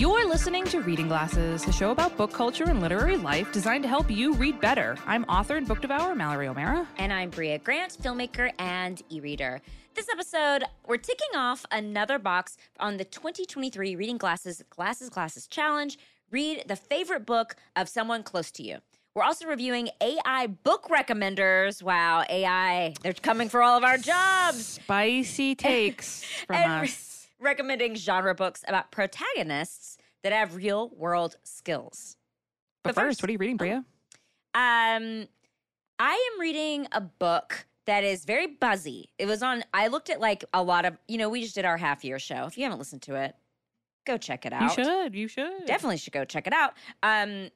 You're listening to Reading Glasses, a show about book culture and literary life designed to help you read better. I'm author and book devourer Mallory O'Meara. And I'm Brea Grant, filmmaker and e reader. This episode, we're ticking off another box on the 2023 Reading Glasses Glasses Glasses Challenge. Read the favorite book of someone close to you. We're also reviewing AI book recommenders. Wow, AI, they're coming for all of our jobs. Spicy takes from us. Recommending genre books about protagonists that have real world skills. But but first, first- what are you reading, Brea? Um, I am reading a book that is very buzzy. It was on. I looked at like a lot of. You know, we just did our half year show. If you haven't listened to it, go check it out. You should. You should. Definitely should go check it out. Um,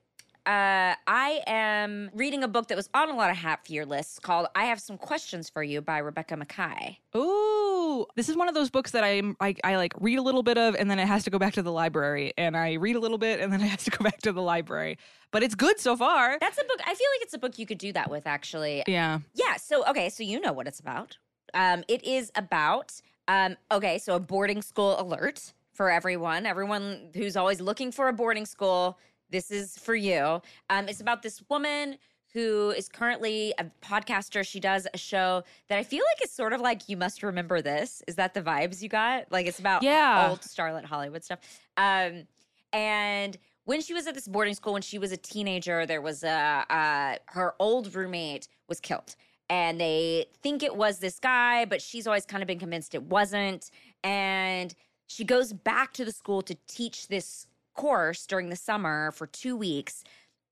uh, I am reading a book that was on a lot of half year lists called "I Have Some Questions for You" by Rebecca Makkai. Ooh, this is one of those books that I'm I, I like read a little bit of and then it has to go back to the library and I read a little bit and then it has to go back to the library. But it's good so far. That's a book. I feel like it's a book you could do that with. Actually, Yeah. Yeah. So okay. So you know what it's about. Um, it is about. Um, okay. So a boarding school alert for everyone. Everyone who's always looking for a boarding school. This is for you. Um, it's about this woman who is currently a podcaster. She does a show that I feel like is sort of like you must remember this. Is that the vibes you got? Like it's about Yeah. old starlet Hollywood stuff. Um, and when she was at this boarding school, when she was a teenager, there was a uh, her old roommate was killed, and they think it was this guy, but she's always kind of been convinced it wasn't. And she goes back to the school to teach this course during the summer for two weeks.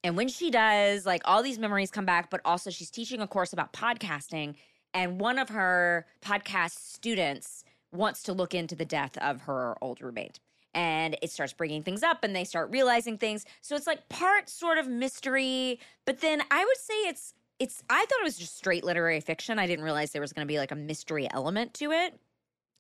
And when she does, like all these memories come back, but also she's teaching a course about podcasting. And one of her podcast students wants to look into the death of her old roommate. And it starts bringing things up and they start realizing things. So it's like part sort of mystery, but then I would say it's it's I thought it was just straight literary fiction. I didn't realize there was going to be like a mystery element to it.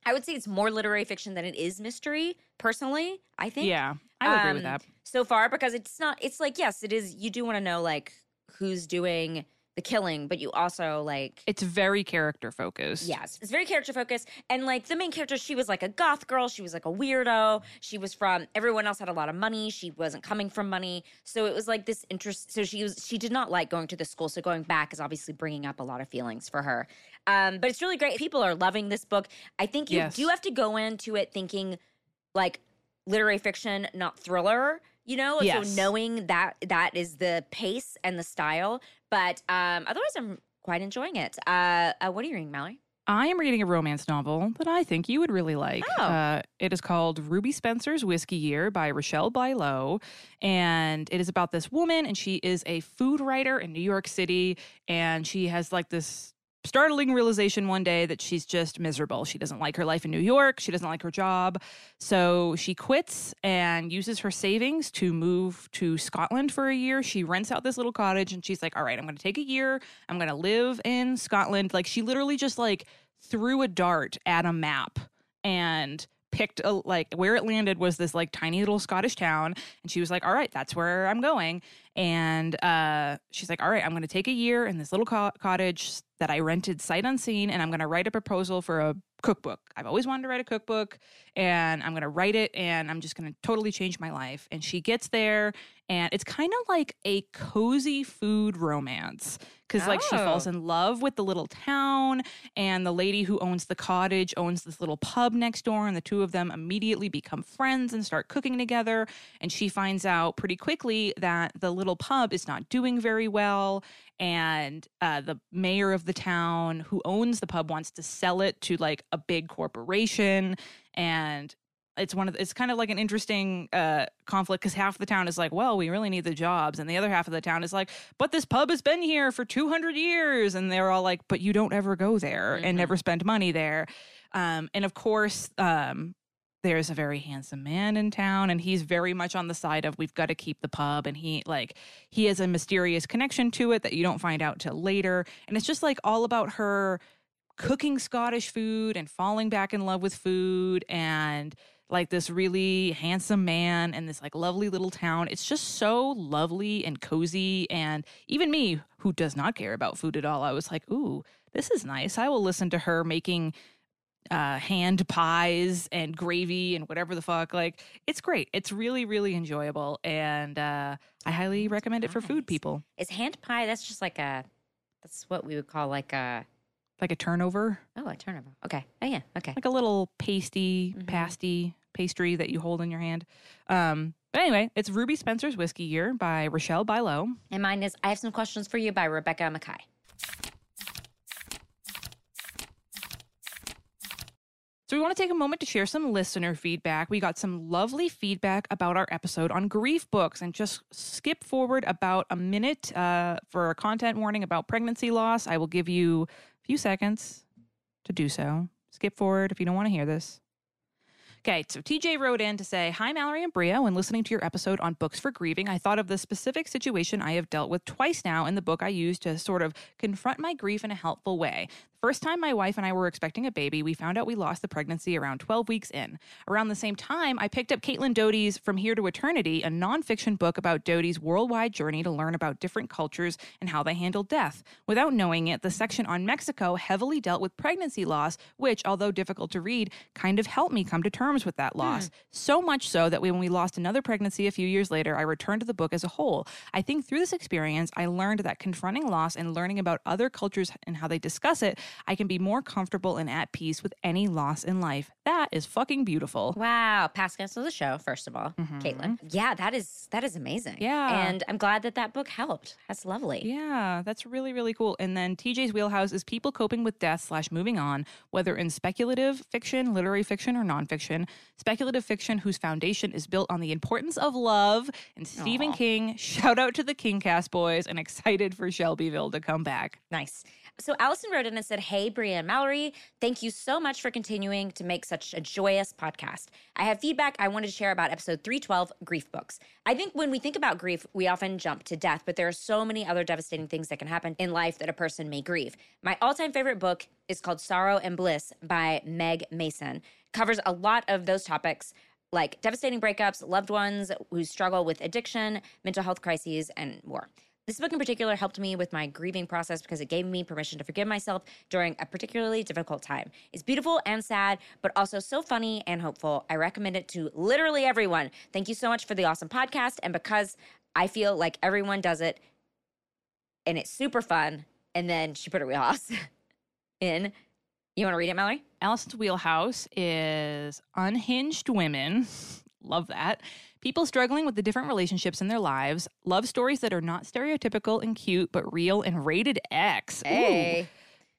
I would say it's more literary fiction than it is mystery, personally. I think Yeah. I would agree with um, that. so far because it's not it's like yes it is you do want to know like who's doing the killing but you also like It's very character focused. yes it's very character focused and like the main character she was like a goth girl she was like a weirdo she was from everyone else had a lot of money she wasn't coming from money so it was like this interest so she was she did not like going to the school so going back is obviously bringing up a lot of feelings for her um but it's really great people are loving this book i think you Yes. do have to go into it thinking like literary fiction, not thriller. You know, Yes. so knowing that that is the pace and the style. But um, otherwise, I'm quite enjoying it. Uh, uh, what are you reading, Mallory? I am reading a romance novel that I think you would really like. Oh. Uh, it is called Ruby Spencer's Whisky Year by Rochelle Bilow. And it is about this woman, and she is a food writer in New York City. And she has like this startling realization one day that she's just miserable. She doesn't like her life in New York, she doesn't like her job. So she quits and uses her savings to move to Scotland for a year. She rents out this little cottage and she's like, "All right, I'm going to take a year. I'm going to live in Scotland." Like she literally just like threw a dart at a map and picked a like where it landed was this like tiny little Scottish town and she was like, "All right, that's where I'm going." And uh she's like, "All right, I'm going to take a year in this little co- cottage that I rented sight unseen and I'm going to write a proposal for a cookbook. I've always wanted to write a cookbook and I'm going to write it and I'm just going to totally change my life." And she gets there and it's kind of like a cozy food romance cuz like she falls Oh. in love with the little town and the lady who owns the cottage owns this little pub next door and the two of them immediately become friends and start cooking together and she finds out pretty quickly that the little pub is not doing very well and uh, the mayor of the town who owns the pub wants to sell it to like a big corporation. And it's one of the, it's kind of like an interesting uh, conflict because half the town is like, well, we really need the jobs, and the other half of the town is like, but this pub has been here for two hundred years, and they're all like, but you don't ever go there Mhm. and never spend money there, um, and of course, um, there's a very handsome man in town, and he's very much on the side of we've got to keep the pub, and he like he has a mysterious connection to it that you don't find out till later, and it's just like all about her cooking Scottish food and falling back in love with food and like this really handsome man in this like lovely little town. It's just so lovely and cozy. And even me, who does not care about food at all, I was like, ooh, this is nice. I will listen to her making uh, hand pies and gravy and whatever the fuck. Like, it's great. It's really, really enjoyable. And uh, I highly recommend it for food people. Is hand pie? That's just like a. That's what we would call like a. Like a turnover, Oh, a turnover. Okay. Oh yeah. Okay. like a little pasty, Mhm. pasty pastry that you hold in your hand. Um, but anyway, it's Ruby Spencer's Whisky Year by Rochelle Bilow. And mine is I have some questions for you by Rebecca Makkai. So, we want to take a moment to share some listener feedback. We got some lovely feedback about our episode on grief books, and just skip forward about a minute uh, for a content warning about pregnancy loss. I will give you a few seconds to do so. Skip forward if you don't want to hear this. Okay, so TJ wrote in to say, Hi, Mallory and Brea. When listening to your episode on books for grieving, I thought of the specific situation I have dealt with twice now in the book I used to sort of confront my grief in a helpful way. The first time my wife and I were expecting a baby, we found out we lost the pregnancy around 12 weeks in. Around the same time, I picked up Caitlin Doughty's From Here to Eternity, a nonfiction book about Doty's worldwide journey to learn about different cultures and how they handle death. Without knowing it, the section on Mexico heavily dealt with pregnancy loss, which, although difficult to read, kind of helped me come to terms with that loss. Hmm. So much so that when we lost another pregnancy a few years later, I returned to the book as a whole. I think through this experience, I learned that confronting loss and learning about other cultures and how they discuss it, I can be more comfortable and at peace with any loss in life. That is fucking beautiful. Wow, past guest of the show, first of all, mm-hmm. Caitlin. Yeah, that is that is amazing. Yeah. and I'm glad that that book helped. That's lovely. Yeah, that's really, really cool. And then TJ's wheelhouse is people coping with death slash moving on, whether in speculative fiction, literary fiction, or nonfiction. Speculative fiction whose foundation is built on the importance of love. And Stephen Aw. King, shout out to the King Cast boys and excited for Shelbyville to come back. Nice. So Allison wrote in and said, Hey, Brea and Mallory, thank you so much for continuing to make such a joyous podcast. I have feedback I wanted to share about episode 312, Grief Books. I think when we think about grief, we often jump to death, but there are so many other devastating things that can happen in life that a person may grieve. My all time favorite book is called Sorrow and Bliss by Meg Mason. Covers a lot of those topics like devastating breakups, loved ones who struggle with addiction, mental health crises, and more. This book in particular helped me with my grieving process because it gave me permission to forgive myself during a particularly difficult time. It's beautiful and sad, but also so funny and hopeful. I recommend it to literally everyone. Thank you so much for the awesome podcast. And because I feel like everyone does it and it's super fun. And then she put her wheelhouse in. You want to read it, Mallory? Allison's wheelhouse is unhinged women. Love that. People struggling with the different relationships in their lives, love stories that are not stereotypical and cute, but real and rated X. Ooh.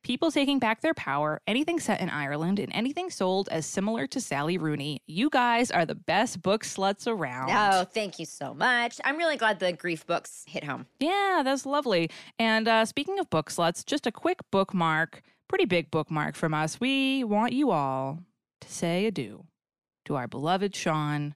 People taking back their power, anything set in Ireland, and anything sold as similar to Sally Rooney. You guys are the best book sluts around. Oh, thank you so much. I'm really glad the grief books hit home. Yeah, that's lovely. And uh, speaking of book sluts, just a quick bookmark, pretty big bookmark from us. We want you all to say adieu to our beloved Sean.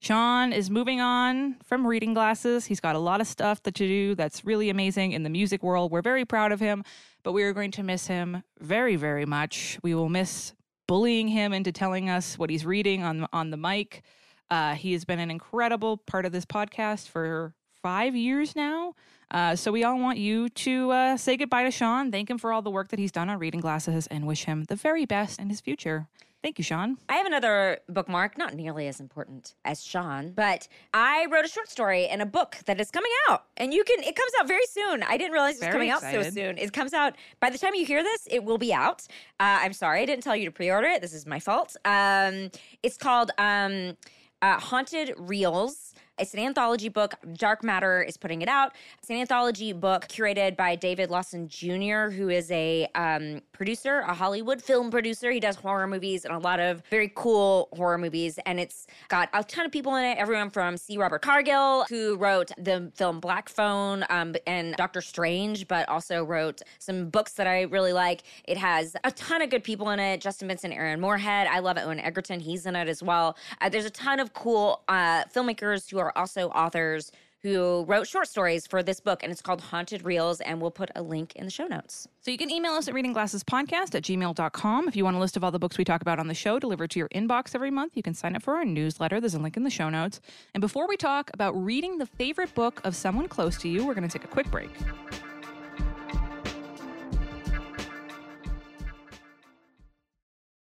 Sean is moving on from reading glasses. He's got a lot of stuff that to do that's really amazing in the music world. We're very proud of him, but we are going to miss him very, very much. We will miss bullying him into telling us what he's reading on on the mic. Uh, he has been an incredible part of this podcast for five years now. Uh, so we all want you to uh, say goodbye to Sean, thank him for all the work that he's done on reading glasses, and wish him the very best in his future. Thank you, Sean. I have another bookmark, not nearly as important as Sean, but I wrote a short story in a book that is coming out. And you can, it comes out very soon. I didn't realize it was coming out so soon. It comes out, by the time you hear this, it will be out. Uh, I'm sorry, I didn't tell you to pre order it. This is my fault. Um, it's called um, uh, Haunted Reels. It's an anthology book. Dark Matter is putting it out. It's an anthology book curated by David Lawson Jr., who is a um, producer, a Hollywood film producer. He does horror movies and a lot of very cool horror movies. And it's got a ton of people in it. Everyone from C. Robert Cargill, who wrote the film Black Phone um, and Doctor Strange, but also wrote some books that I really like. It has a ton of good people in it. Justin Benson, Aaron Moorhead. I love Owen Egerton. He's in it as well. Uh, there's a ton of cool uh, filmmakers who are also authors who wrote short stories for this book, and it's called Haunted Reels, and we'll put a link in the show notes. So you can email us at readingglassespodcast at gmail.com. If you want a list of all the books we talk about on the show delivered to your inbox every month, you can sign up for our newsletter. There's a link in the show notes. And before we talk about reading the favorite book of someone close to you, we're going to take a quick break.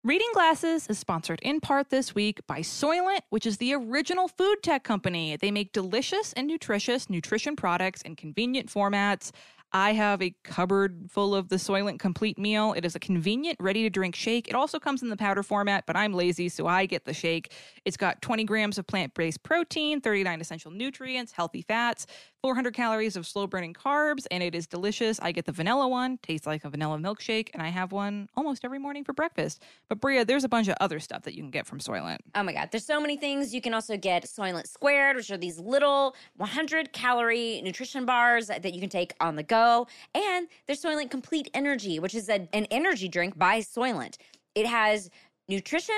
Reading Glasses is sponsored in part this week by Soylent, which is the original food tech company. They make delicious and nutritious nutrition products in convenient formats. I have a cupboard full of the Soylent Complete Meal. It is a convenient, ready to drink shake. It also comes in the powder format, but I'm lazy, so I get the shake. It's got 20 grams of plant based protein, 39 essential nutrients, healthy fats, 400 calories of slow burning carbs, and it is delicious. I get the vanilla one, tastes like a vanilla milkshake, and I have one almost every morning for breakfast. But Brea, there's a bunch of other stuff that you can get from Soylent. Oh my God, there's so many things. You can also get Soylent Squared, which are these little 100 calorie nutrition bars that you can take on the go. And there's Soylent Complete Energy, which is a, an energy drink by Soylent. It has nutrition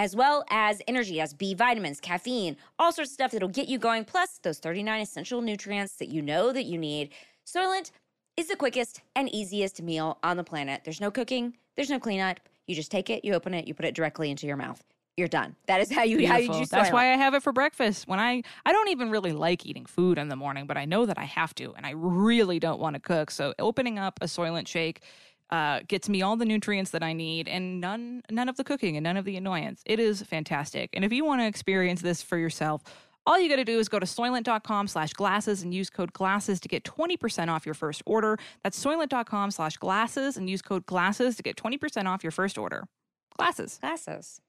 as well as energy. as B vitamins, caffeine, all sorts of stuff that'll get you going, plus those 39 essential nutrients that you know that you need. Soylent is the quickest and easiest meal on the planet. There's no cooking, there's no cleanup. You just take it, you open it, you put it directly into your mouth. You're done. That is how you how you Beautiful. do That's why I have it for breakfast. When I I don't even really like eating food in the morning, but I know that I have to, and I really don't want to cook. So opening up a Soylent shake uh, gets me all the nutrients that I need, and none none of the cooking and none of the annoyance. It is fantastic. And if you want to experience this for yourself. All you got to do is go to soylent.com slash glasses and use code glasses to get 20% off your first order. That's soylent.com slash glasses and use code glasses to get 20% off your first order. Glasses. Glasses.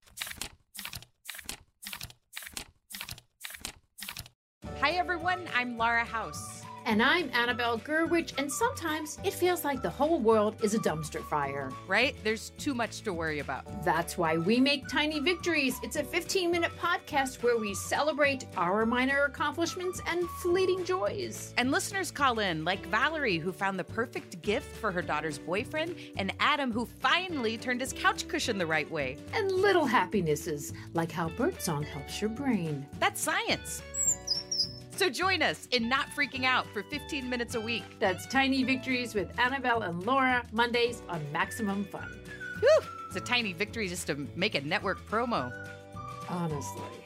Hi everyone, I'm Laura House. And I'm Annabelle Gurwitch, and sometimes it feels like the whole world is a dumpster fire. Right? There's too much to worry about. That's why we make Tiny Victories. It's a 15 minute podcast where we celebrate our minor accomplishments and fleeting joys. And listeners call in, like Valerie, who found the perfect gift for her daughter's boyfriend, and Adam, who finally turned his couch cushion the right way. And little happinesses, like how birdsong helps your brain. That's science. So join us in Not Freaking Out for 15 minutes a week. That's Tiny Victories with Annabelle and Laura, Mondays on Maximum Fun. Whew, it's a tiny victory just to make a network promo. Honestly.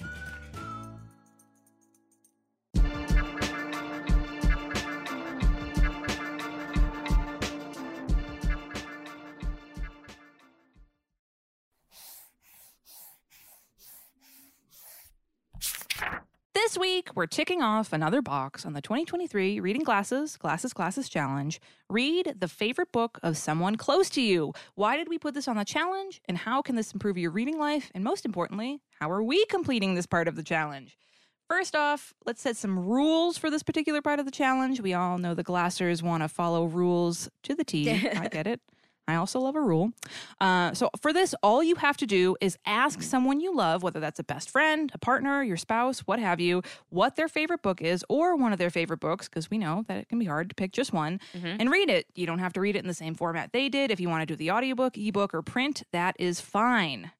This week, we're ticking off another box on the 2023 Reading Glasses, Glasses, Glasses Challenge. Read the favorite book of someone close to you. Why did we put this on the challenge? And how can this improve your reading life? And most importantly, how are we completing this part of the challenge? First off, let's set some rules for this particular part of the challenge. We all know the Glassers want to follow rules to the T. I get it. I also love a rule. Uh, so, for this, all you have to do is ask someone you love, whether that's a best friend, a partner, your spouse, what have you, what their favorite book is or one of their favorite books, because we know that it can be hard to pick just one, and read it. You don't have to read it in the same format they did. If you want to do the audiobook, ebook, or print, that is fine.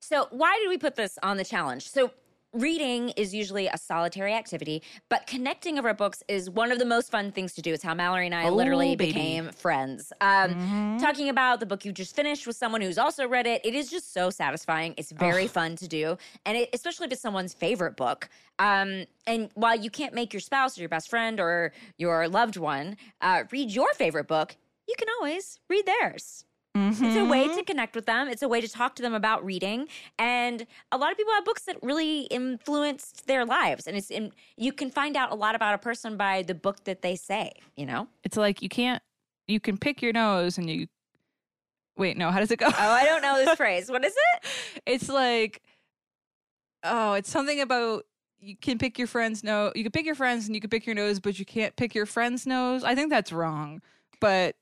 So, why did we put this on the challenge? So, reading is usually a solitary activity, but connecting over books is one of the most fun things to do. It's how Mallory and I Oh, literally baby. became friends. Um, Mhm. Talking about the book you just finished with someone who's also read it, it is just so satisfying. It's very fun to do, and it, especially if it's someone's favorite book. Um, and while you can't make your spouse or your best friend or your loved one uh, read your favorite book, you can always read theirs. It's a way Mm-hmm. to connect with them. It's a way to talk to them about reading. And a lot of people have books that really influenced their lives. And it's in, you can find out a lot about a person by the book that they say, you know? It's like you can't, you can pick your nose and you, wait, no, how does it go? Oh, I don't know this phrase. What is it? it's like oh it's something about you can pick your friend's nose you can pick your friends and you can pick your nose but you can't pick your friend's nose i think that's wrong but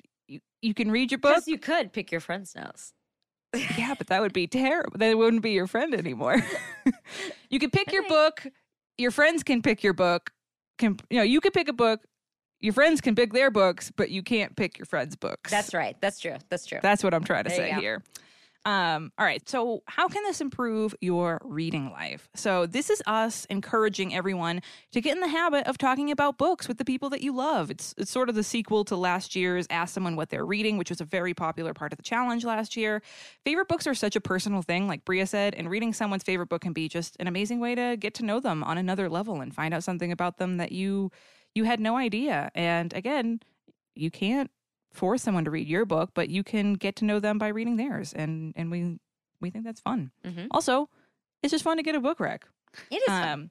you, can read your book you could pick your friend's nose. yeah but that would be terrible they wouldn't be your friend anymore you can pick your book your friends can pick your book can you know you can pick a book your friends can pick their books but you can't pick your friends books That's right. That's true. That's true. that's what I'm trying to There you say go. here. Um, all right. So, how can this improve your reading life? So, this is us encouraging everyone to get in the habit of talking about books with the people that you love. It's it's sort of the sequel to last year's Ask Someone What They're Reading, which was a very popular part of the challenge last year. Favorite books are such a personal thing, like Brea said, and reading someone's favorite book can be just an amazing way to get to know them on another level and find out something about them that you you had no idea. And again, you can't force someone to read your book, but you can get to know them by reading theirs. And and we we think that's fun. Mhm. Also, it's just fun to get a book rec. It is fun. Um,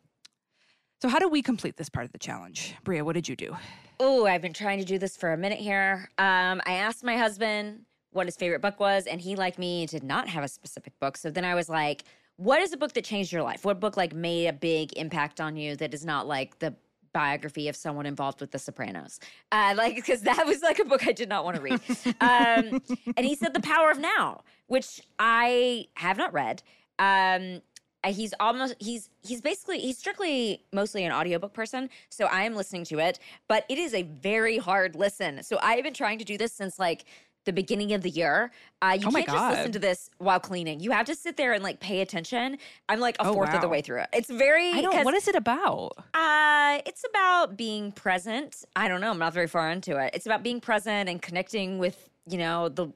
so how do we complete this part of the challenge? Brea, what did you do? Oh, I've been trying to do this for a minute here. Um, I asked my husband what his favorite book was, and he, like me, did not have a specific book. So then I was like, what is a book that changed your life? What book like made a big impact on you that is not like the biography of someone involved with The Sopranos? Uh, like, because that was like a book I did not want to read. um, and he said The Power of Now, which I have not read. Um, uh, he's almost he's he's basically he's strictly mostly an audiobook person so i am listening to it but it is a very hard listen so i've been trying to do this since like the beginning of the year uh, you Oh can't just listen to this while cleaning you have to sit there and like pay attention i'm like a Oh, fourth of the way through it it's very I don't. What is it about? uh it's about being present i don't know i'm not very far into it it's about being present and connecting with you know the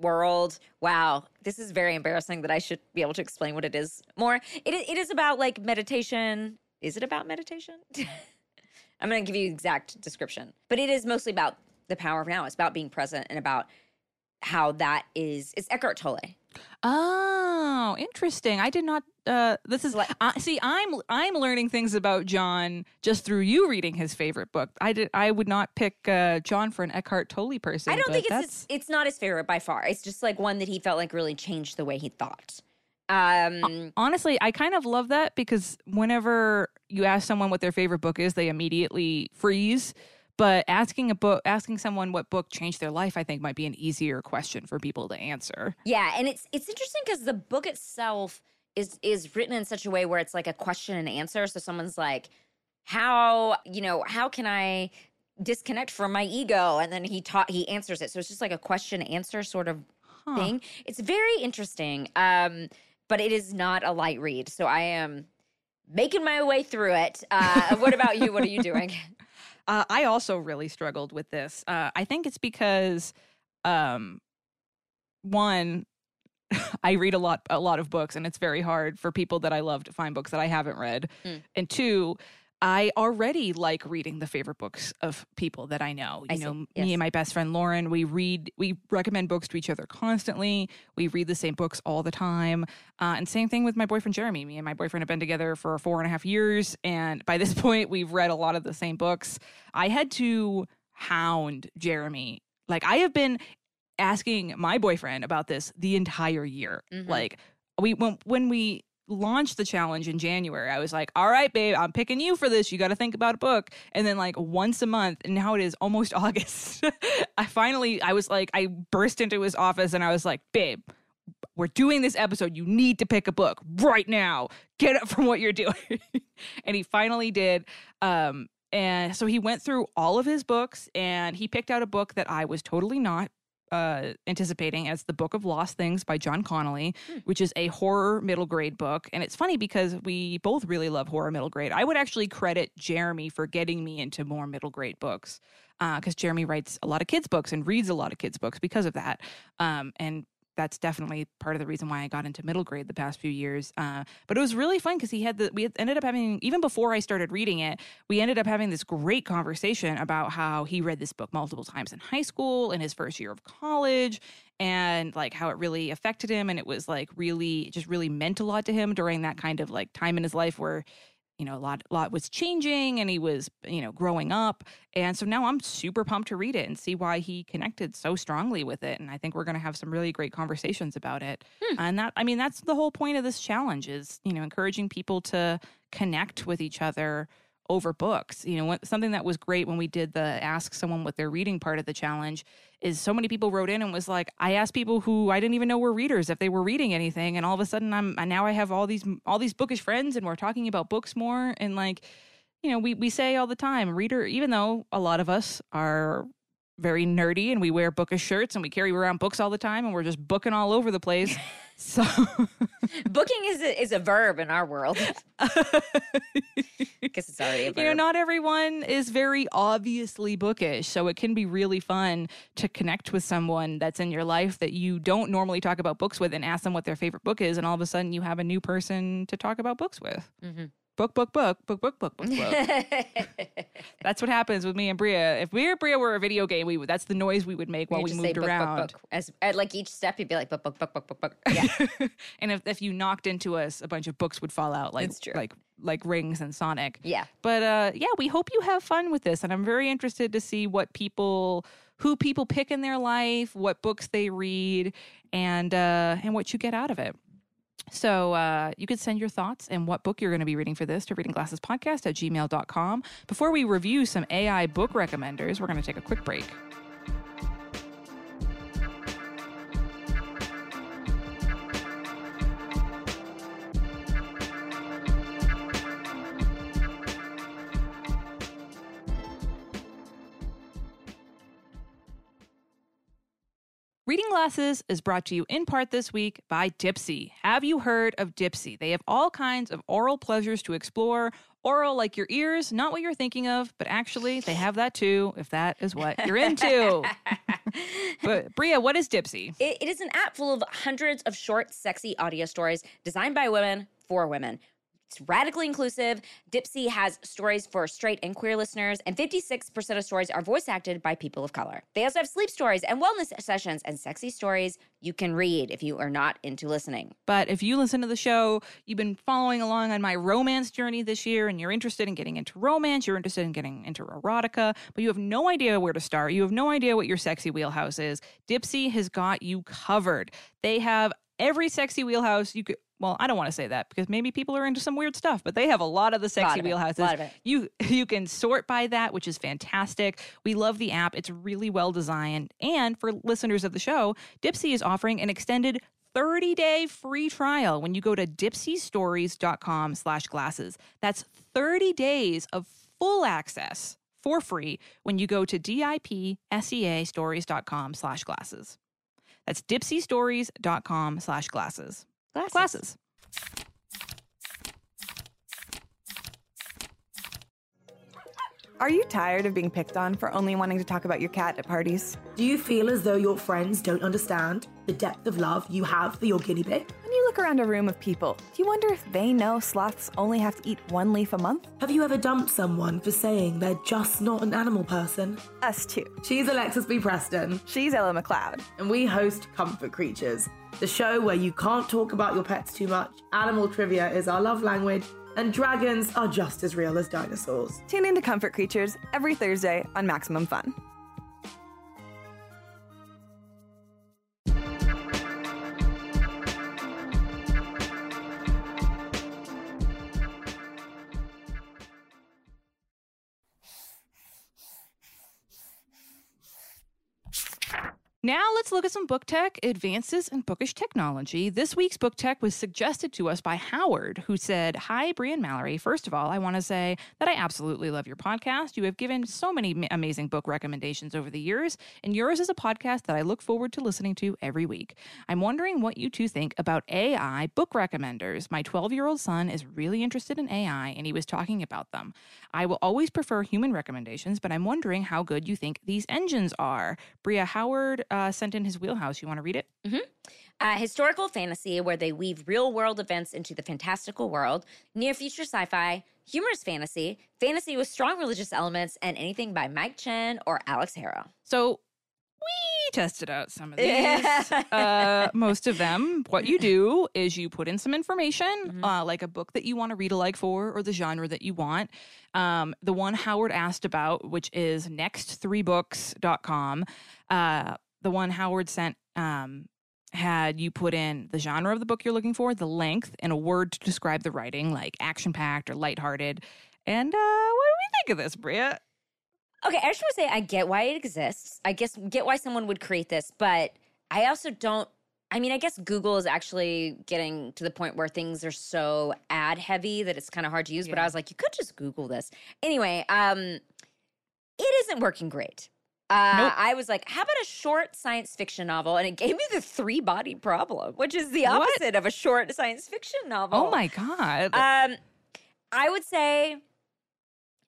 world. Wow, this is very embarrassing that I should be able to explain what it is more. It, it is about like meditation. Is it about meditation? I'm going to give you exact description, but it is mostly about the power of now. It's about being present and about how that is. It's Eckhart Tolle. Oh, interesting. I did not. Uh, this is Like- uh, see. I'm I'm learning things about John just through you reading his favorite book. I did. I would not pick uh, John for an Eckhart Tolle person. I don't think it's, it's it's not his favorite by far. It's just like one that he felt like really changed the way he thought. Um, honestly. I kind of love that because whenever you ask someone what their favorite book is, they immediately freeze. But asking a book, asking someone what book changed their life, I think might be an easier question for people to answer. Yeah, and it's it's interesting because the book itself is is written in such a way where it's like a question and answer. So someone's like, "How you know how can I disconnect from my ego?" And then he taught he answers it. So it's just like a question answer sort of Huh. thing. It's very interesting, um, but it is not a light read. So I am making my way through it. Uh, what about you? What are you doing? Uh, I also really struggled with this. Uh, I think it's because, um, one, I read a lot, a lot of books, and it's very hard for people that I love to find books that I haven't read. Mm. And two, I already like reading the favorite books of people that I know. I You see. know, Yes. me and my best friend Lauren, we read, we recommend books to each other constantly. We read the same books all the time. Uh, and same thing with my boyfriend Jeremy. Me and my boyfriend have been together for four and a half years, and by this point, we've read a lot of the same books. I had to hound Jeremy. Like I have been asking my boyfriend about this the entire year. Mhm. Like we when when we launched the challenge in January, I was like, "All right, babe, I'm picking you for this. You got to think about a book." And then like once a month, and now it is almost August. I finally I was like I burst into his office and I was like, "Babe, we're doing this episode. You need to pick a book right now. Get up from what you're doing." and he finally did. Um, and so he went through all of his books and he picked out a book that I was totally not uh, anticipating as The Book of Lost Things by John Connolly, which is a horror middle grade book. And it's funny because we both really love horror middle grade. I would actually credit Jeremy for getting me into more middle grade books because Jeremy writes a lot of kids' books and reads a lot of kids' books because of that. Um, and that's definitely part of the reason why I got into middle grade the past few years. Uh, but it was really fun because he had the we ended up having even before I started reading it, we ended up having this great conversation about how he read this book multiple times in high school in his first year of college and like how it really affected him and it was like really just really meant a lot to him during that kind of like time in his life where you know a lot lot was changing and he was you know growing up. And so now i'm super pumped to read it and see why he connected so strongly with it. And i think we're going to have some really great conversations about it. Hmm. And that i mean that's the whole point of this challenge is you know encouraging people to connect with each other over books. You know something that was great when we did the ask someone what they're reading part of the challenge is so many people wrote in and was like i asked people who i didn't even know were readers if they were reading anything. And all of a sudden i'm now i have all these all these bookish friends and we're talking about books more. And like you know we we say all the time reader even though a lot of us are very nerdy and we wear bookish shirts and we carry around books all the time and we're just booking all over the place so Booking is a, is a verb in our world. Because it's already a verb. you know, not everyone is very obviously bookish. So it can be really fun to connect with someone that's in your life that you don't normally talk about books with and ask them what their favorite book is. And all of a sudden you have a new person to talk about books with. Mhm. Book, book, book, book, book, book, book, book. that's what happens with me and Brea. If we and Brea were a video game, we would. That's the noise we would make while You we moved book, book, around. book. As at like each step, you'd be like book, book, book, book, book, book. Yeah, and if, if you knocked into us, a bunch of books would fall out, like It's true. like like rings and Sonic. yeah. But uh, yeah, we hope you have fun with this, and I'm very interested to see what people, who people pick in their life, what books they read, and uh, and what you get out of it. So uh, you could send your thoughts and what book you're going to be reading for this to readingglassespodcast at gmail.com. Before we review some AI book recommenders, we're going to take a quick break. Reading Glasses is brought to you in part this week by Dipsea. Have you heard of Dipsea? They have all kinds of oral pleasures to explore. Oral like your ears, not what you're thinking of, but actually they have that too, if that is what you're into. but Brea, what is Dipsea? It, it is an app full of hundreds of short, sexy audio stories designed by women for women. It's radically inclusive. Dipsea has stories for straight and queer listeners, and 56% of stories are voice acted by people of color. They also have sleep stories and wellness sessions and sexy stories you can read if you are not into listening. But if you listen to the show, you've been following along on my romance journey this year and you're interested in getting into romance, you're interested in getting into erotica, but you have no idea where to start. You have no idea what your sexy wheelhouse is. Dipsea has got you covered. They have every sexy wheelhouse you could well, I don't want to say that because maybe people are into some weird stuff, but they have a lot of the sexy of wheelhouses. lot of it. You you can sort by that, which is fantastic. We love the app. It's really well designed. And for listeners of the show, Dipsea is offering an extended 30-day free trial when you go to dipseastories.com slash glasses. That's 30 days of full access for free when you go to D-I-P-S-E-A stories.com slash glasses. That's dipseastories.com slash glasses. Glasses. Glasses. Are you tired of being picked on for only wanting to talk about your cat at parties? Do you feel as though your friends don't understand the depth of love you have for your guinea pig? When you look around a room of people, do you wonder if they know sloths only have to eat one leaf a month? Have you ever dumped someone for saying they're just not an animal person? Us too. She's Alexis B. Preston, She's Ella McLeod. and we host Comfort Creatures, the show where you can't talk about your pets too much, animal trivia is our love language, and dragons are just as real as dinosaurs. Tune into Comfort Creatures every Thursday on Maximum Fun. Now let's look at some book tech advances in bookish technology. This week's book tech was suggested to us by Howard, who said, Hi, Brian Mallory. First of all, I want to say that I absolutely love your podcast. You have given so many amazing book recommendations over the years, and yours is a podcast that I look forward to listening to every week. I'm wondering what you two think about AI book recommenders. My 12 year old son is really interested in AI, and he was talking about them. I will always prefer human recommendations, but I'm wondering how good you think these engines are. Brea Howard uh, sent in his wheelhouse. You want to read it? Uh, historical fantasy, where they weave real world events into the fantastical world, near future sci fi, humorous fantasy, fantasy with strong religious elements, and anything by Mike Chen or Alix Harrow. So we tested out some of these. uh, most of them, what you do is you put in some information, uh, like a book that you want to read alike for or the genre that you want. Um, the one Howard asked about, which is next3books.com, uh, the one Howard sent um, had you put in the genre of the book you're looking for, the length, and a word to describe the writing, like action packed or lighthearted. And uh, what do we think of this, Brea? Okay, I just want to say I get why it exists. I guess get why someone would create this, but I also don't. I mean, I guess Google is actually getting to the point where things are so ad heavy that it's kind of hard to use. But I was like, you could just Google this anyway. Um, it isn't working great. Uh, Nope. I was like, how about a short science fiction novel? And it gave me the three body problem, which is the What? opposite of a short science fiction novel. Oh my God. Um, I would say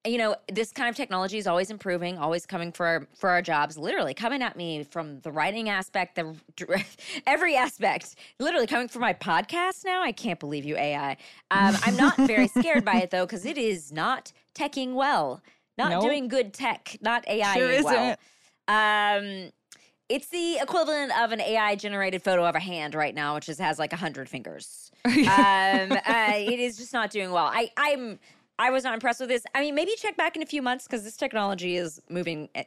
you know, this kind of technology is always improving, always coming for our, for our jobs. Literally coming at me from the writing aspect, the every aspect. Literally coming for my podcast now. I can't believe you, AI. Um, I'm not very scared by it though, because it is not teching well, not Nope. doing good tech, not AI Sure well. isn't. Um, it's the equivalent of an AI generated photo of a hand right now, which just has like a hundred fingers. um, uh, it is just not doing well. I, I'm, I was not impressed with this. I mean, maybe check back in a few months because this technology is moving eh,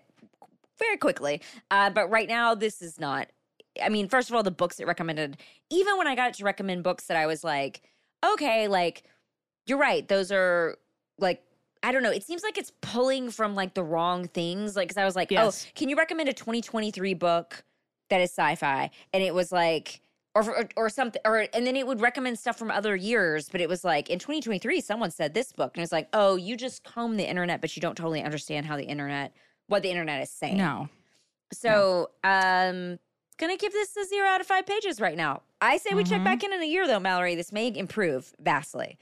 very quickly. Uh, but right now, this is not. I mean, first of all, the books it recommended. Even when I got it to recommend books that I was like, okay, like you're right. Those are like I don't know. It seems like it's pulling from like the wrong things. Like, cause I was like, Yes. oh, can you recommend a 2023 book that is sci-fi? And it was like, or, or or something, or and then it would recommend stuff from other years. But it was like in 2023, someone said this book, and it's like, oh, you just comb the internet, but you don't totally understand how the internet, what the internet is saying. No. So, um, gonna give this a zero out of five pages right now. I say we check Mhm. back in in a year though, Mallory. This may improve vastly.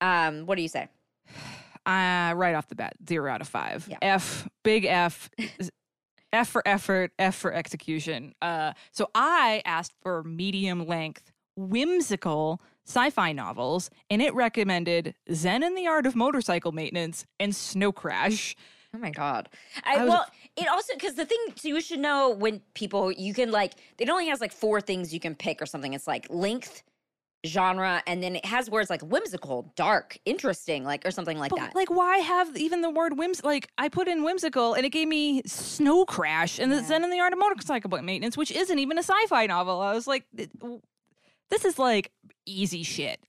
Um, what do you say? Uh, right off the bat, zero out of five. Yeah. F, big F, F for effort, F for execution. Uh, so I asked for medium length, whimsical sci-fi novels, and it recommended Zen and the Art of Motorcycle Maintenance and Snow Crash. Oh my god! I, I was- well, it also because the thing so you should know when people you can like it only has like four things you can pick or something. It's like length, genre, and then it has words like whimsical, dark, interesting, like or something like But, that. like, why have even the word whims? Like, I put in whimsical, and it gave me Snow Crash and the Yeah. Zen and the Art of Motorcycle Maintenance, which isn't even a sci-fi novel. I was like, this is like easy shit,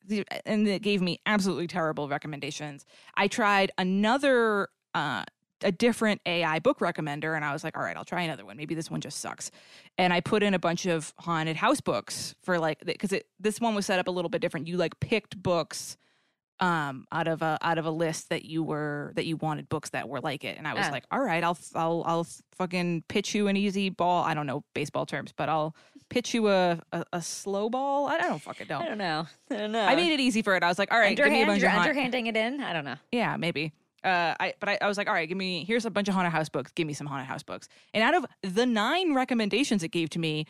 and it gave me absolutely terrible recommendations. I tried another. Uh, a different AI book recommender, and I was like, all right, I'll try another one. Maybe this one just sucks. And I put in a bunch of haunted house books for like because it this one was set up a little bit different. You like picked books um out of a out of a list that you were that you wanted books that were like it and i was like all right i'll i'll i'll fucking pitch you an easy ball i don't know baseball terms but i'll pitch you a a, a slow ball i don't fucking know I don't know. I don't know. i made it easy for it i was like all right give me a underhand. bunch You're of underhanding it in. I don't know. yeah maybe uh, I but I, I was like, all right, give me here's a bunch of haunted house books. Give me some haunted house books. And out of the nine recommendations it gave to me,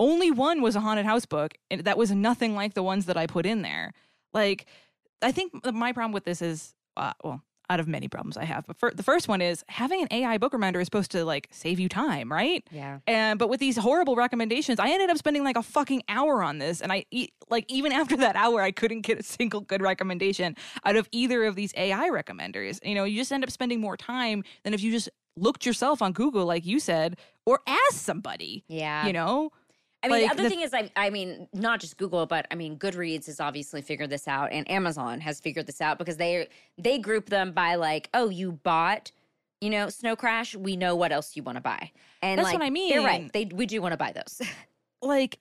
only one was a haunted house book, and that was nothing like the ones that I put in there. Like, I think my problem with this is, uh, well, out of many problems I have, but fir- the first one is having an AI book reminder is supposed to like save you time, right? Yeah. And but with these horrible recommendations, I ended up spending like a fucking hour on this, and I like even after that hour, I couldn't get a single good recommendation out of either of these AI recommenders. You know, you just end up spending more time than if you just looked yourself on Google, like you said, or asked somebody. Yeah. You know, I mean, Like, the other the- thing is, I, I mean, not just Google, but I mean, Goodreads has obviously figured this out, and Amazon has figured this out because they they group them by like, oh, you bought, you know, Snow Crash. We know what else you want to buy, and That's like, what I mean. They're right. They we do want to buy those. like.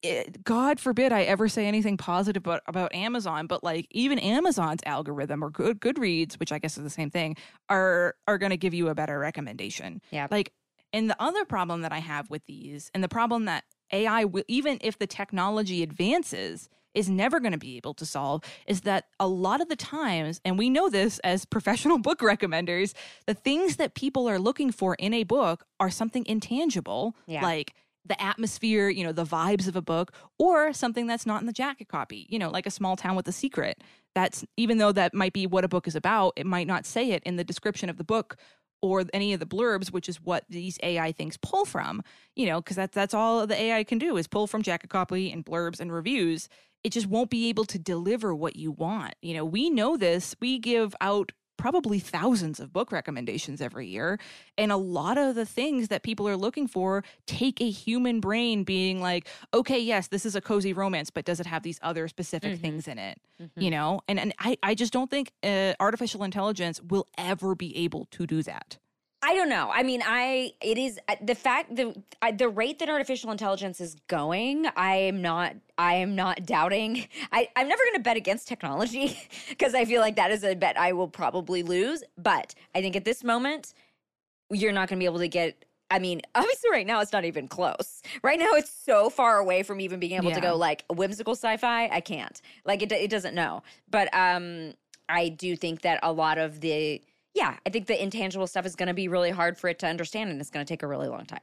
It, God forbid I ever say anything positive about, about Amazon, but like even Amazon's algorithm or Good Goodreads, which I guess is the same thing, are are going to give you a better recommendation. Yeah. Like, and the other problem that I have with these, and the problem that AI, will, even if the technology advances, is never going to be able to solve, is that a lot of the times, and we know this as professional book recommenders, the things that people are looking for in a book are something intangible, Yeah. like the atmosphere, you know, the vibes of a book, or something that's not in the jacket copy, you know, like a small town with a secret. That's even though that might be what a book is about, it might not say it in the description of the book or any of the blurbs, which is what these AI things pull from, you know, because that's that's all the AI can do is pull from jacket copy and blurbs and reviews. It just won't be able to deliver what you want. You know, we know this. We give out probably thousands of book recommendations every year. And a lot of the things that people are looking for take a human brain being like, okay, yes, this is a cozy romance, but does it have these other specific Mhm. things in it? Mm-hmm. You know? And and I, I just don't think uh, artificial intelligence will ever be able to do that. I don't know. I mean, I it is uh, the fact the the rate that artificial intelligence is going. I am not. I am not doubting. I I'm never going to bet against technology because I feel like that is a bet I will probably lose. But I think at this moment, you're not going to be able to get. I mean, obviously, right now it's not even close. Right now, it's so far away from even being able to go like whimsical sci-fi. I can't. Like it. It doesn't know. But um, I do think that a lot of the yeah, I think the intangible stuff is going to be really hard for it to understand and it's going to take a really long time.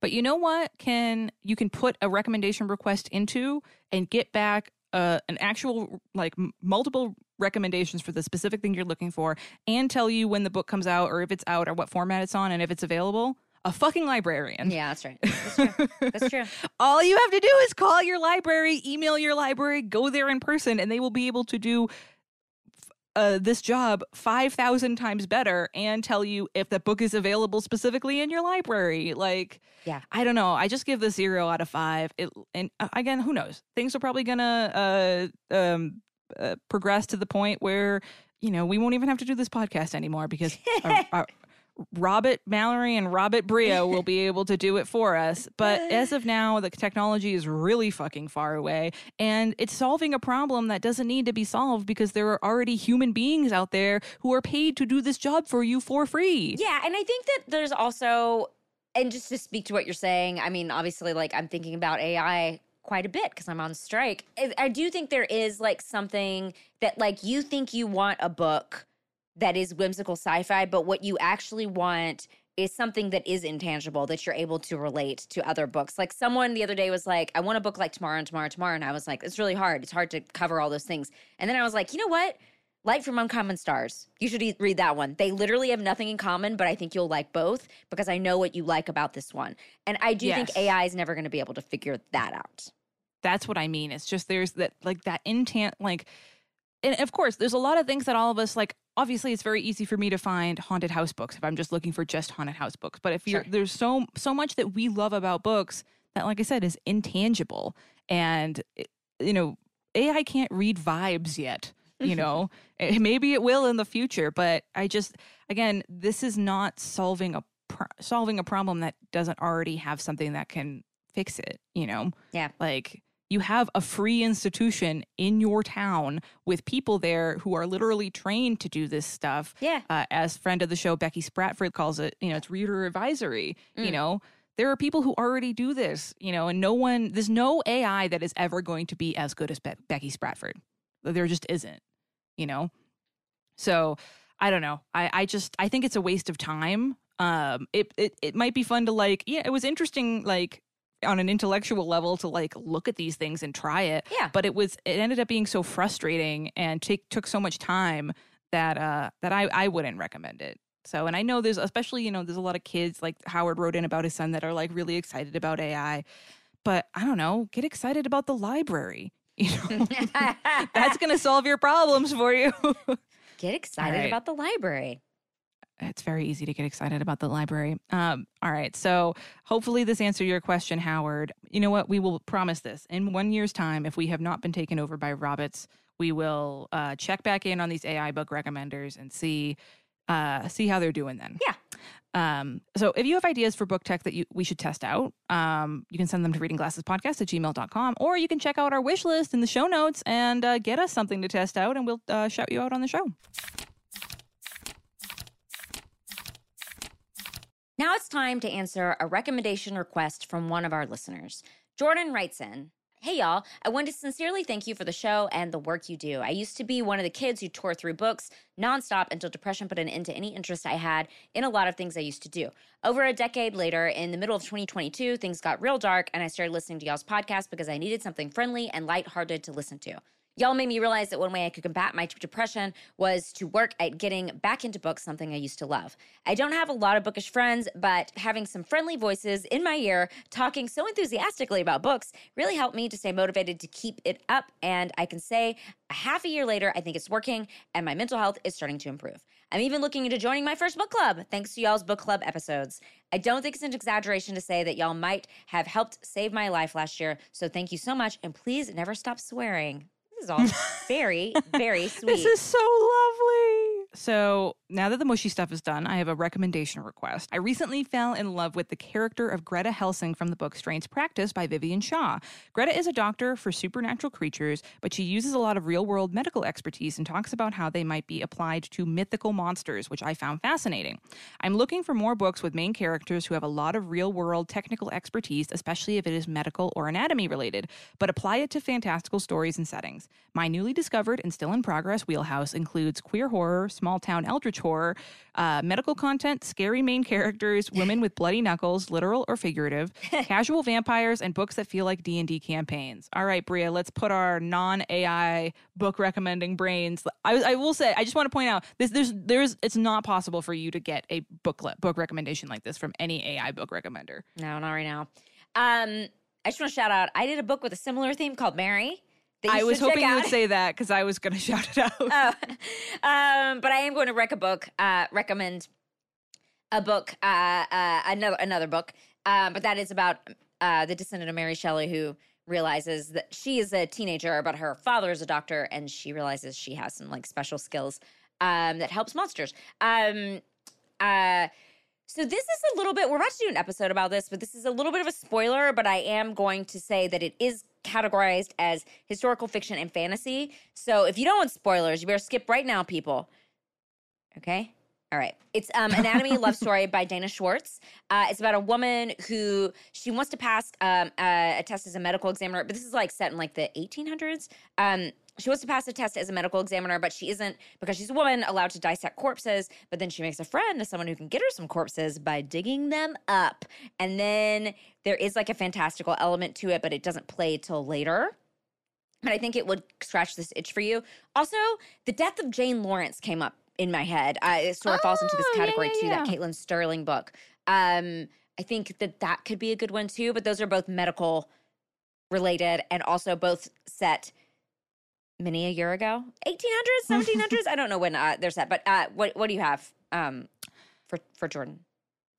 But you know what? Can you can put a recommendation request into and get back uh, an actual like m- multiple recommendations for the specific thing you're looking for, and tell you when the book comes out or if it's out or what format it's on and if it's available. A fucking librarian. Yeah, that's right. That's true. that's true. All you have to do is call your library, email your library, go there in person, and they will be able to do uh, this job 5,000 times better and tell you if the book is available specifically in your library. Like, Yeah. I don't know. I just give the zero out of five. It, and uh, again, who knows? Things are probably going to uh, um, uh, progress to the point where, you know, we won't even have to do this podcast anymore because our, our, Robert Mallory and Robert Brea will be able to do it for us. But as of now, the technology is really fucking far away and it's solving a problem that doesn't need to be solved because there are already human beings out there who are paid to do this job for you for free. Yeah, and I think that there's also, and just to speak to what you're saying, I mean, obviously, like I'm thinking about AI quite a bit because I'm on strike. I, do think there is like something that like you think you want a book that is whimsical sci-fi, but what you actually want is something that is intangible that you're able to relate to other books. Like someone the other day was like, I want a book like Tomorrow and Tomorrow and Tomorrow. And I was like, it's really hard. It's hard to cover all those things. And then I was like, you know what? Light from Uncommon Stars. You should e- read that one. They literally have nothing in common, but I think you'll like both because I know what you like about this one. And I do think AI is never going to be able to figure that out. That's what I mean. It's just there's that like that intent like and of course there's a lot of things that all of us like obviously it's very easy for me to find haunted house books if I'm just looking for just haunted house books. But if you're Sure. there's so so much that we love about books that like I said is intangible and you know AI can't read vibes yet. You know, Eh, maybe it will in the future, but I just again, this is not solving a pro- solving a problem that doesn't already have something that can fix it. You know, Yeah. like you have a free institution in your town with people there who are literally trained to do this stuff. Yeah. Uh, as friend of the show Becky Spratford calls it, you know, it's reader advisory. You Mm. know, there are people who already do this. You know, and no one, there's no AI that is ever going to be as good as Be- Becky Spratford. There just isn't. You know, so I don't know. I I just I think it's a waste of time. Um, it it it might be fun to like. Yeah, it was interesting. Like on an intellectual level to like look at these things and try it. Yeah. But it was it ended up being so frustrating and take took so much time that uh that I I wouldn't recommend it. So and I know there's especially you know there's a lot of kids like Howard wrote in about his son that are like really excited about AI. But I don't know, get excited about the library. You know, that's going to solve your problems for you. Get excited right. about the library. It's very easy to get excited about the library. Um, all right. So hopefully this answered your question, Howard. You know what? We will promise this. In one year's time, if we have not been taken over by Robots, we will uh, check back in on these AI book recommenders and see uh, see how they're doing then. Yeah. Um, so if you have ideas for book tech that you, we should test out, um, you can send them to readingglassespodcast at gmail.com or you can check out our wish list in the show notes and uh, get us something to test out and we'll uh, shout you out on the show. Now it's time to answer a recommendation request from one of our listeners. Jordan writes in Hey y'all, I want to sincerely thank you for the show and the work you do. I used to be one of the kids who tore through books nonstop until depression put an end to any interest I had in a lot of things I used to do. Over a decade later, in the middle of 2022, things got real dark and I started listening to y'all's podcast because I needed something friendly and lighthearted to listen to. Y'all made me realize that one way I could combat my depression was to work at getting back into books, something I used to love. I don't have a lot of bookish friends, but having some friendly voices in my ear talking so enthusiastically about books really helped me to stay motivated to keep it up. And I can say a half a year later, I think it's working and my mental health is starting to improve. I'm even looking into joining my first book club, thanks to y'all's book club episodes. I don't think it's an exaggeration to say that y'all might have helped save my life last year. So thank you so much. And please never stop swearing. This is all very, very sweet. This is so lovely. So now that the mushy stuff is done, I have a recommendation request. I recently fell in love with the character of Greta Helsing from the book Strange Practice by Vivian Shaw. Greta is a doctor for supernatural creatures, but she uses a lot of real world medical expertise and talks about how they might be applied to mythical monsters, which I found fascinating. I'm looking for more books with main characters who have a lot of real world technical expertise, especially if it is medical or anatomy related, but apply it to fantastical stories and settings. My newly discovered and still in progress wheelhouse includes queer horror, small town eldritch horror, uh, medical content, scary main characters, women with bloody knuckles, literal or figurative, casual vampires, and books that feel like D and D campaigns. All right, Brea, let's put our non AI book recommending brains. I, I will say, I just want to point out this. There's there's it's not possible for you to get a booklet book recommendation like this from any AI book recommender. No, not right now. Um, I just want to shout out. I did a book with a similar theme called Mary. I was hoping you would say that because I was going to shout it out. Oh, um, but I am going to rec a book. Uh, recommend a book. Uh, uh, another another book. Um, but that is about uh, the descendant of Mary Shelley who realizes that she is a teenager, but her father is a doctor, and she realizes she has some like special skills um, that helps monsters. Um, uh, so this is a little bit. We're about to do an episode about this, but this is a little bit of a spoiler. But I am going to say that it is categorized as historical fiction and fantasy. So if you don't want spoilers, you better skip right now, people. Okay. All right. It's um, Anatomy Love Story by Dana Schwartz. Uh, it's about a woman who she wants to pass um, a, a test as a medical examiner, but this is like set in like the 1800s. Um, she wants to pass a test as a medical examiner, but she isn't because she's a woman allowed to dissect corpses. But then she makes a friend someone who can get her some corpses by digging them up. And then there is like a fantastical element to it, but it doesn't play till later. But I think it would scratch this itch for you. Also, the death of Jane Lawrence came up in my head. Uh, it sort of falls into this Oh, yeah, category yeah, too. That. Caitlin Starling book. Um, I think that that could be a good one too. But those are both medical related and also both set many a year ago 1800s 1700s i don't know when uh, they're set but uh, what what do you have um, for for jordan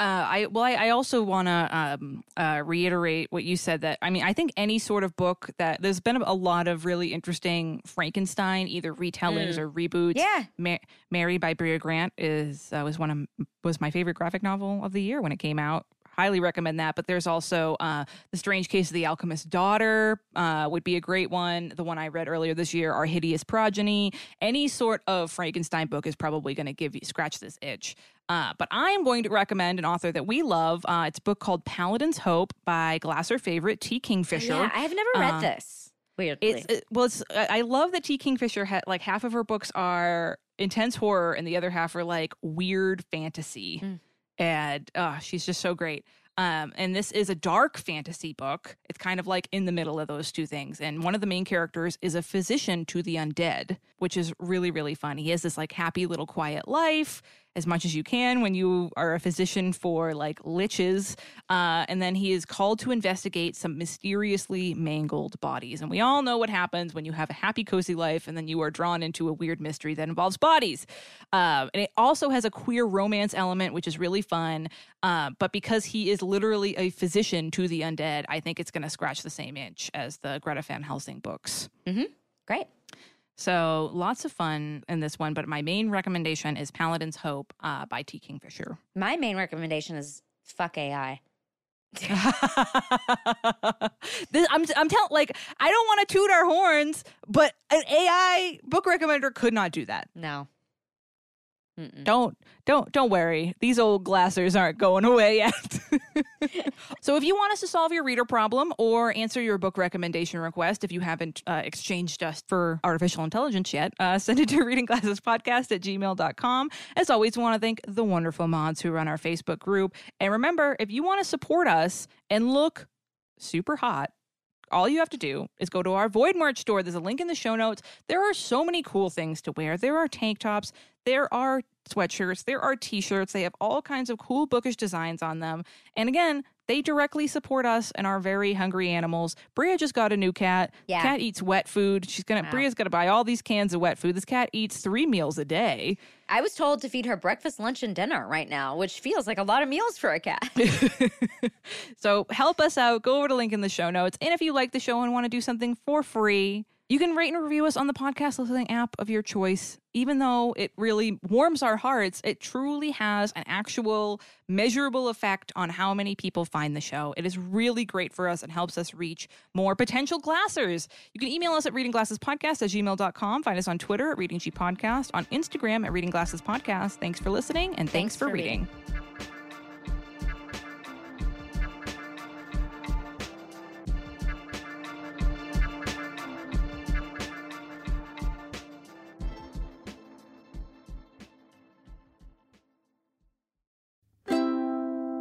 Uh, I well, I, I also want to um, uh, reiterate what you said. That I mean, I think any sort of book that there's been a lot of really interesting Frankenstein, either retellings or reboots. Yeah. Ma- Mary by Brea Grant is uh, was one of was my favorite graphic novel of the year when it came out. Highly recommend that. But there's also uh, the Strange Case of the Alchemist's Daughter uh, would be a great one. The one I read earlier this year, Our Hideous Progeny. Any sort of Frankenstein book is probably going to give you scratch this itch. Uh, but I am going to recommend an author that we love. Uh, it's a book called Paladin's Hope by Glasser favorite T. Kingfisher. yeah i have never read Uh, this weirdly It's it, well, it's I love that T. Kingfisher had like half of her books are intense horror and the other half are like weird fantasy, Mm. and uh, she's just so great. Um, and this is a dark fantasy book. It's kind of like in the middle of those two things. And one of the main characters is a physician to the undead, which is really, really fun. He has this like happy little quiet life as much as you can when you are a physician for like liches. Uh, and then he is called to investigate some mysteriously mangled bodies. And we all know what happens when you have a happy, cozy life and then you are drawn into a weird mystery that involves bodies. Uh, and it also has a queer romance element, which is really fun. Uh, but because he is literally a physician to the undead, I think it's going to scratch the same itch as the Greta Van Helsing books. great So lots of fun in this one, but my main recommendation is Paladin's Hope uh, by T. Kingfisher. my main recommendation is fuck ai this, I'm I'm telling like I don't want to toot our horns, but an AI book recommender could not do that. no Mm-mm. Don't don't don't worry. These old glassers aren't going away yet. so if you want us to solve your reader problem or answer your book recommendation request, if you haven't uh, exchanged us for artificial intelligence yet, uh, send it to readingglassespodcast at gmail.com. As always, we want to thank the wonderful mods who run our Facebook group. And remember, if you want to support us and look super hot, all you have to do is go to our Void merch store. There's a link in the show notes. There are so many cool things to wear. There are tank tops, there are sweatshirts, there are t shirts. They have all kinds of cool bookish designs on them. And again, they directly support us and our very hungry animals. Brea just got a new cat. Yeah. Cat eats wet food. She's gonna Wow. Brea's gonna buy all these cans of wet food. This cat eats three meals a day. i was told to feed her breakfast lunch and dinner right now which feels like a lot of meals for a cat so help us out. Go over to link in the show notes. And if you like the show and want to do something for free, you can rate and review us on the podcast listening app of your choice. Even though it really warms our hearts, it truly has an actual measurable effect on how many people find the show. It is really great for us and helps us reach more potential glassers. You can email us at readingglassespodcast at gmail.com. Find us on Twitter at Reading G Podcast, on Instagram at readingglassespodcast. Thanks for listening and thanks, Thanks for, for reading. reading.